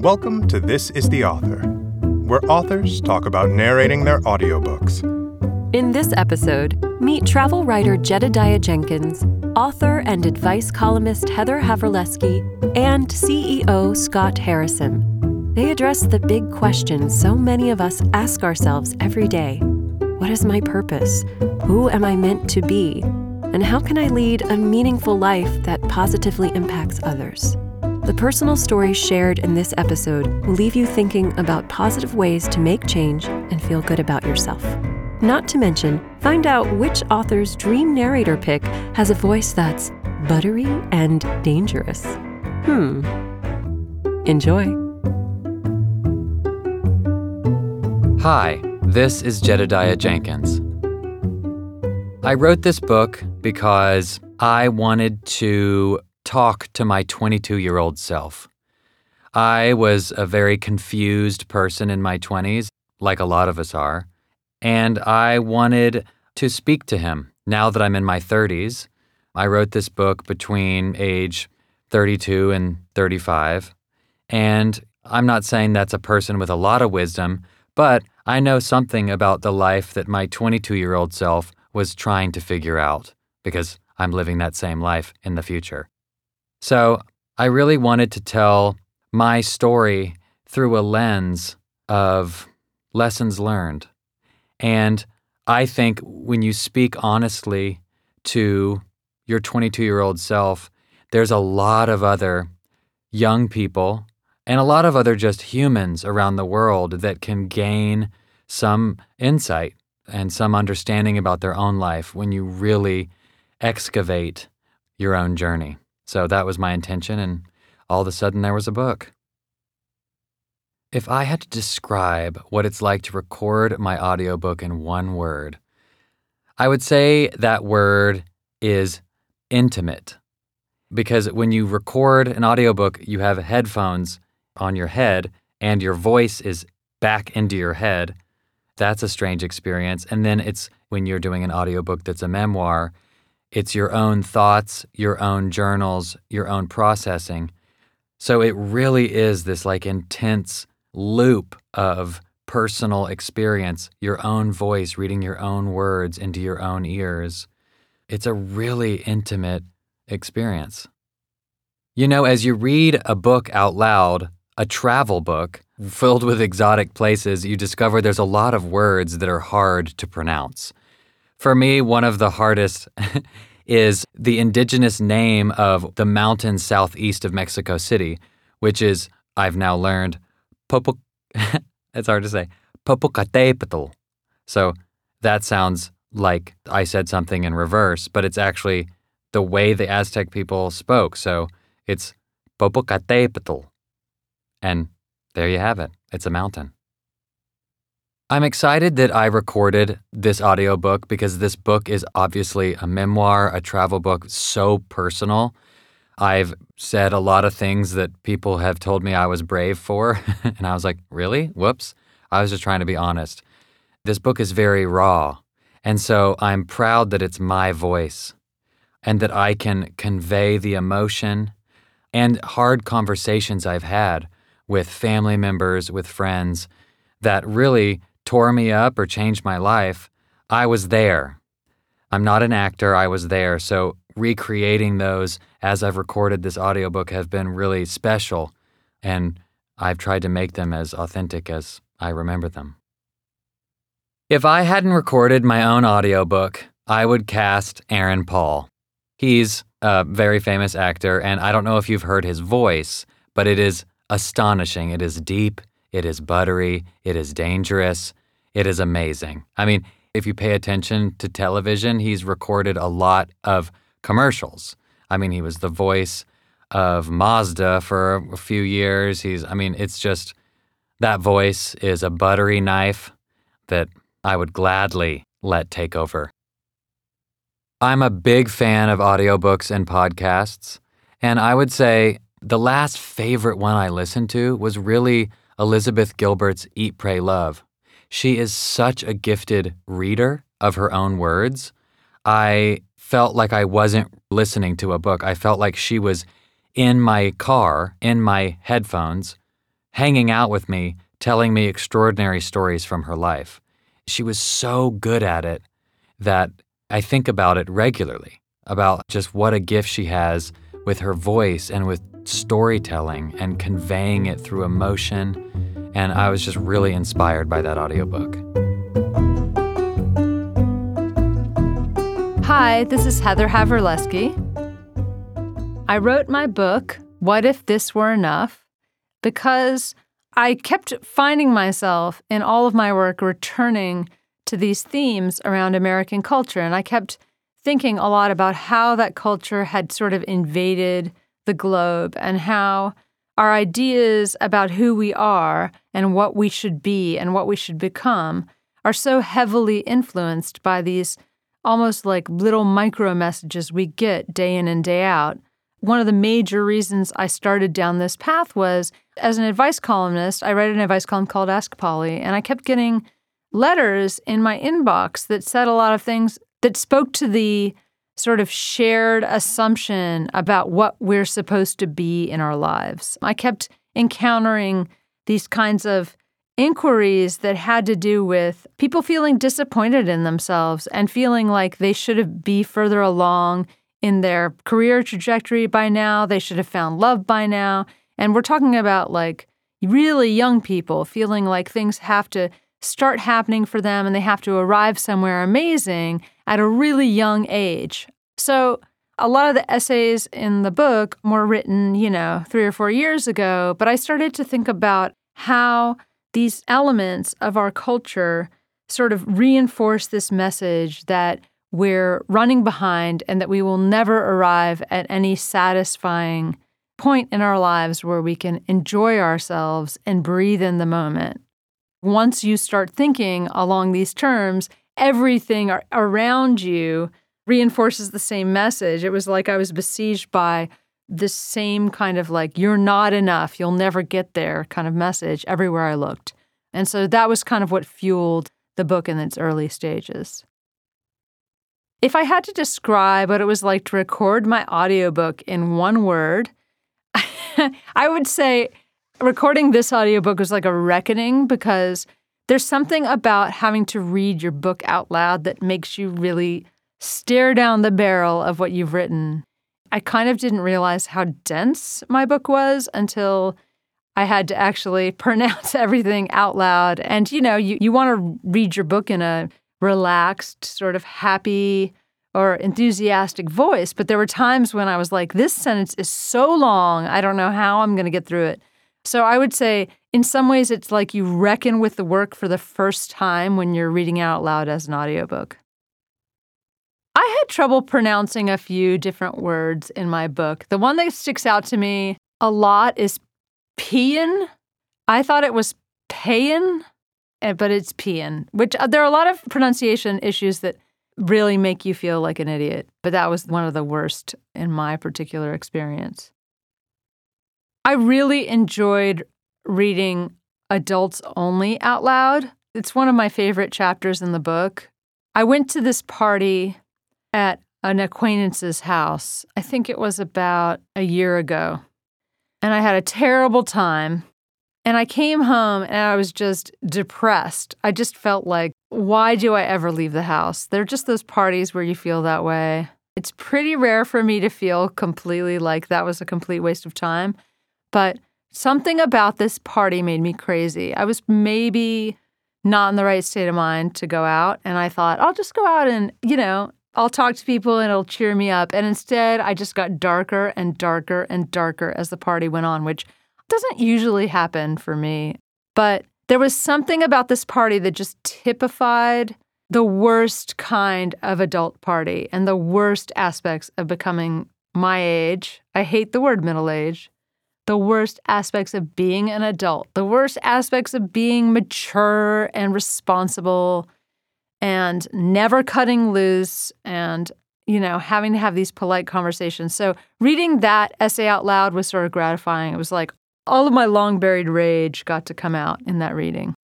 Welcome to This is the Author, where authors talk about narrating their audiobooks. In this episode, meet travel writer Jedidiah Jenkins, author and advice columnist Heather Havrilesky, and CEO Scott Harrison. They address the big questions so many of us ask ourselves every day What is my purpose? Who am I meant to be? And how can I lead a meaningful life that positively impacts others? The personal stories shared in this episode will leave you thinking about positive ways to make change and feel good about yourself. Not to mention, find out which author's dream narrator pick has a voice that's buttery and dangerous. Hmm. Enjoy. Hi, this is Jedidiah Jenkins. I wrote this book because I wanted to talk to my 22 year old self. I was a very confused person in my 20s, like a lot of us are, and I wanted to speak to him now that I'm in my 30s. I wrote this book between age 32 and 35, and I'm not saying that's a person with a lot of wisdom, but I know something about the life that my 22 year old self was trying to figure out because I'm living that same life in the future. So I really wanted to tell my story through a lens of lessons learned. And I think when you speak honestly to your 22 year old self, there's a lot of other young people and a lot of other just humans around the world that can gain some insight and some understanding about their own life when you really excavate your own journey. So that was my intention, and all of a sudden there was a book. If I had to describe what it's like to record my audiobook in one word, I would say that word is intimate. Because when you record an audiobook, you have headphones on your head and your voice is back into your head. That's a strange experience. And then it's when you're doing an audiobook that's a memoir, it's your own thoughts, your own journals, your own processing. So it really is this like intense loop of personal experience, your own voice reading your own words into your own ears. It's a really intimate experience. You know, as you read a book out loud, a travel book filled with exotic places, you discover there's a lot of words that are hard to pronounce. For me, one of the hardest is the indigenous name of the mountain southeast of Mexico City, which is, I've now learned, Popo, it's hard to say, Popocatépetl. So that sounds like I said something in reverse, but it's actually the way the Aztec people spoke. So it's Popocatépetl. And there you have it. It's a mountain. I'm excited that I recorded this audiobook because this book is obviously a memoir, a travel book, so personal. I've said a lot of things that people have told me I was brave for. and I was like, really? Whoops. I was just trying to be honest. This book is very raw. And so I'm proud that it's my voice and that I can convey the emotion and hard conversations I've had with family members, with friends that really tore me up or changed my life, I was there. I'm not an actor, I was there. So recreating those as I've recorded this audiobook have been really special, and I've tried to make them as authentic as I remember them. If I hadn't recorded my own audiobook, I would cast Aaron Paul. He's a very famous actor, and I don't know if you've heard his voice, but it is astonishing. It is deep, it is buttery, it is dangerous, it is amazing. I mean, if you pay attention to television, he's recorded a lot of commercials. I mean, he was the voice of Mazda for a few years. He's, I mean, it's just that voice is a buttery knife that I would gladly let take over. I'm a big fan of audiobooks and podcasts, and I would say the last favorite one I listened to was really Elizabeth Gilbert's Eat, Pray, Love. She is such a gifted reader of her own words. I felt like I wasn't listening to a book. I felt like she was in my car, in my headphones, hanging out with me, telling me extraordinary stories from her life. She was so good at it that I think about it regularly about just what a gift she has with her voice and with storytelling and conveying it through emotion. And I was just really inspired by that audiobook. Hi, this is Heather Havrilesky. I wrote my book, What If This Were Enough, because I kept finding myself in all of my work returning to these themes around American culture. And I kept thinking a lot about how that culture had sort of invaded the globe and how our ideas about who we are and what we should be and what we should become are so heavily influenced by these almost like little micro messages we get day in and day out. One of the major reasons I started down this path was as an advice columnist, I write an advice column called Ask Polly, and I kept getting letters in my inbox that said a lot of things that spoke to the sort of shared assumption about what we're supposed to be in our lives. I kept encountering these kinds of inquiries that had to do with people feeling disappointed in themselves and feeling like they should have be further along in their career trajectory by now, they should have found love by now. And we're talking about like really young people feeling like things have to start happening for them and they have to arrive somewhere amazing at a really young age. So, a lot of the essays in the book were written, you know, three or four years ago, but I started to think about how these elements of our culture sort of reinforce this message that we're running behind and that we will never arrive at any satisfying point in our lives where we can enjoy ourselves and breathe in the moment. Once you start thinking along these terms, everything around you reinforces the same message. It was like I was besieged by the same kind of like, you're not enough, you'll never get there kind of message everywhere I looked. And so that was kind of what fueled the book in its early stages. If I had to describe what it was like to record my audiobook in one word, I would say recording this audiobook was like a reckoning because there's something about having to read your book out loud that makes you really stare down the barrel of what you've written. I kind of didn't realize how dense my book was until I had to actually pronounce everything out loud. And you know, you, you want to read your book in a relaxed, sort of happy or enthusiastic voice. But there were times when I was like, this sentence is so long, I don't know how I'm going to get through it. So I would say, in some ways, it's like you reckon with the work for the first time when you're reading out loud as an audiobook. I had trouble pronouncing a few different words in my book. The one that sticks out to me a lot is peon. I thought it was payin, eh, but it's peon, which uh, there are a lot of pronunciation issues that really make you feel like an idiot. But that was one of the worst in my particular experience. I really enjoyed reading adults only out loud. It's one of my favorite chapters in the book. I went to this party at an acquaintance's house. I think it was about a year ago. And I had a terrible time. And I came home and I was just depressed. I just felt like, why do I ever leave the house? They're just those parties where you feel that way. It's pretty rare for me to feel completely like that was a complete waste of time. But something about this party made me crazy. I was maybe not in the right state of mind to go out. And I thought, I'll just go out and, you know, I'll talk to people and it'll cheer me up. And instead, I just got darker and darker and darker as the party went on, which doesn't usually happen for me. But there was something about this party that just typified the worst kind of adult party and the worst aspects of becoming my age. I hate the word middle age the worst aspects of being an adult, the worst aspects of being mature and responsible and never cutting loose and you know having to have these polite conversations. So reading that essay out loud was sort of gratifying. It was like all of my long buried rage got to come out in that reading.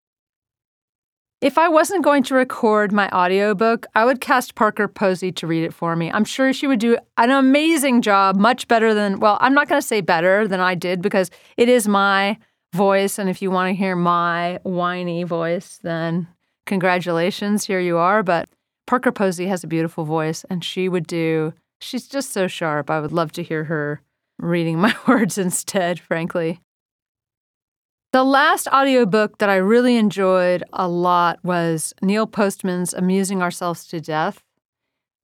If I wasn't going to record my audiobook, I would cast Parker Posey to read it for me. I'm sure she would do an amazing job, much better than, well, I'm not going to say better than I did because it is my voice. And if you want to hear my whiny voice, then congratulations, here you are. But Parker Posey has a beautiful voice, and she would do, she's just so sharp. I would love to hear her reading my words instead, frankly. The last audiobook that I really enjoyed a lot was Neil Postman's Amusing Ourselves to Death.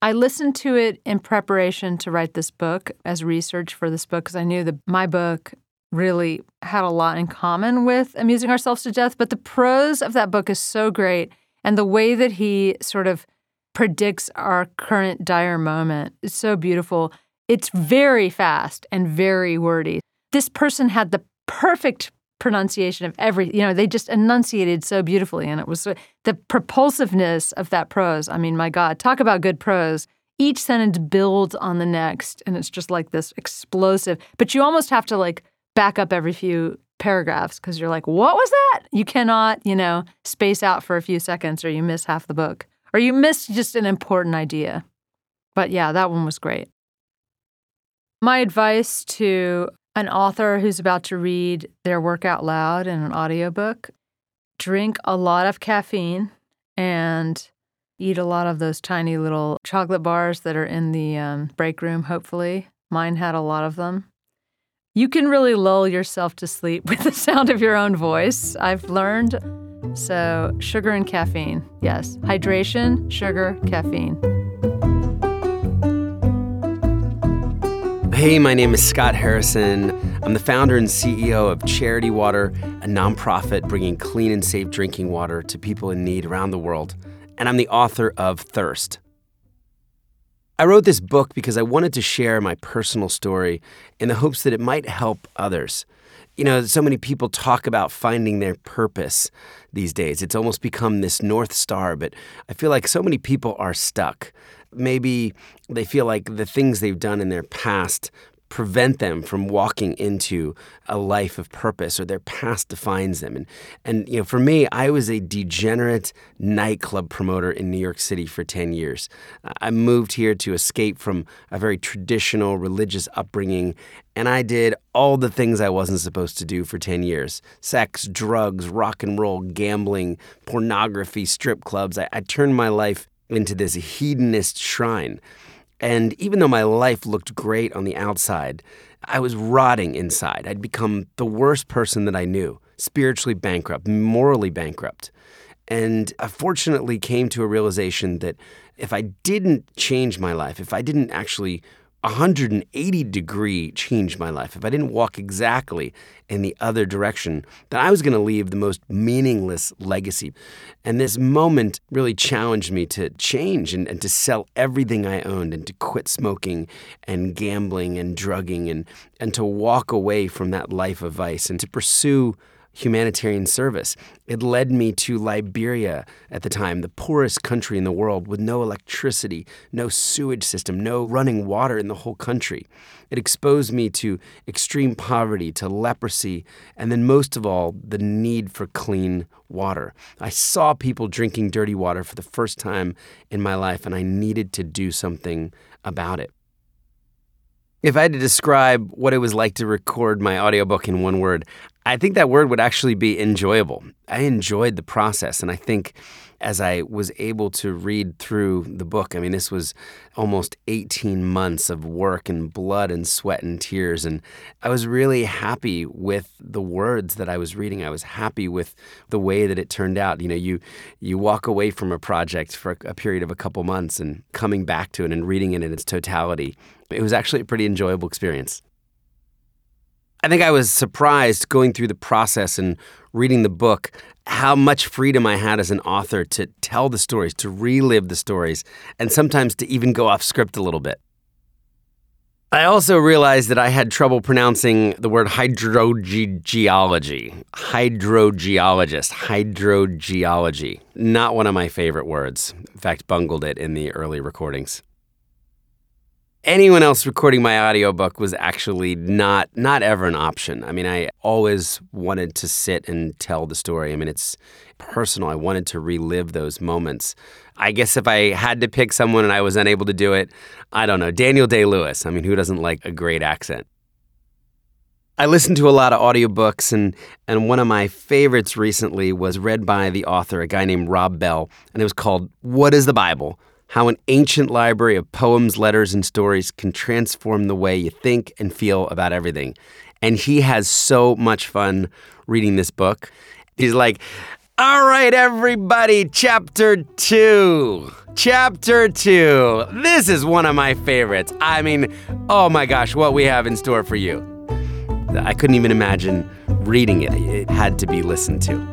I listened to it in preparation to write this book as research for this book because I knew that my book really had a lot in common with Amusing Ourselves to Death. But the prose of that book is so great. And the way that he sort of predicts our current dire moment is so beautiful. It's very fast and very wordy. This person had the perfect pronunciation of every, you know, they just enunciated so beautifully. And it was the propulsiveness of that prose. I mean, my God, talk about good prose. Each sentence builds on the next, and it's just like this explosive. But you almost have to like back up every few paragraphs because you're like, what was that? You cannot, you know, space out for a few seconds or you miss half the book or you miss just an important idea. But yeah, that one was great. My advice to an author who's about to read their work out loud in an audiobook drink a lot of caffeine and eat a lot of those tiny little chocolate bars that are in the um, break room, hopefully. Mine had a lot of them. You can really lull yourself to sleep with the sound of your own voice, I've learned. So, sugar and caffeine. Yes, hydration, sugar, caffeine. Hey, my name is Scott Harrison. I'm the founder and CEO of Charity Water, a nonprofit bringing clean and safe drinking water to people in need around the world. And I'm the author of Thirst. I wrote this book because I wanted to share my personal story in the hopes that it might help others. You know, so many people talk about finding their purpose these days. It's almost become this North Star, but I feel like so many people are stuck. Maybe they feel like the things they've done in their past prevent them from walking into a life of purpose or their past defines them. And and you know, for me, I was a degenerate nightclub promoter in New York City for 10 years. I moved here to escape from a very traditional religious upbringing and I did all the things I wasn't supposed to do for 10 years sex, drugs, rock and roll, gambling, pornography, strip clubs. I, I turned my life into this hedonist shrine. And even though my life looked great on the outside, I was rotting inside. I'd become the worst person that I knew, spiritually bankrupt, morally bankrupt. And I fortunately came to a realization that if I didn't change my life, if I didn't actually 180 degree change my life, if I didn't walk exactly in the other direction, then I was going to leave the most meaningless legacy. And this moment really challenged me to change and, and to sell everything I owned and to quit smoking and gambling and drugging and, and to walk away from that life of vice and to pursue humanitarian service. It led me to Liberia at the time, the poorest country in the world with no electricity, no sewage system, no running water in the whole country. It exposed me to extreme poverty, to leprosy, and then most of all, the need for clean water. I saw people drinking dirty water for the first time in my life, and I needed to do something about it. If I had to describe what it was like to record my audiobook in one word, I think that word would actually be enjoyable. I enjoyed the process. And I think as I was able to read through the book, I mean, this was almost 18 months of work and blood and sweat and tears. And I was really happy with the words that I was reading. I was happy with the way that it turned out. You know, you, you walk away from a project for a period of a couple months and coming back to it and reading it in its totality it was actually a pretty enjoyable experience. I think I was surprised going through the process and reading the book how much freedom I had as an author to tell the stories, to relive the stories, and sometimes to even go off script a little bit. I also realized that I had trouble pronouncing the word hydrogeology. Hydrogeologist, hydrogeology. Not one of my favorite words. In fact, bungled it in the early recordings anyone else recording my audiobook was actually not not ever an option. I mean, I always wanted to sit and tell the story. I mean, it's personal. I wanted to relive those moments. I guess if I had to pick someone and I was unable to do it, I don't know. Daniel Day Lewis. I mean, who doesn't like a great accent? I listen to a lot of audiobooks, and, and one of my favorites recently was read by the author, a guy named Rob Bell, and it was called What is the Bible? How an ancient library of poems, letters, and stories can transform the way you think and feel about everything. And he has so much fun reading this book. He's like, all right, everybody, chapter two. Chapter two. This is one of my favorites. I mean, oh my gosh, what we have in store for you. I couldn't even imagine reading it. It had to be listened to.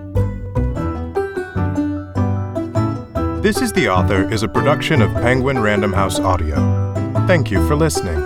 This is the Author is a production of Penguin Random House Audio. Thank you for listening.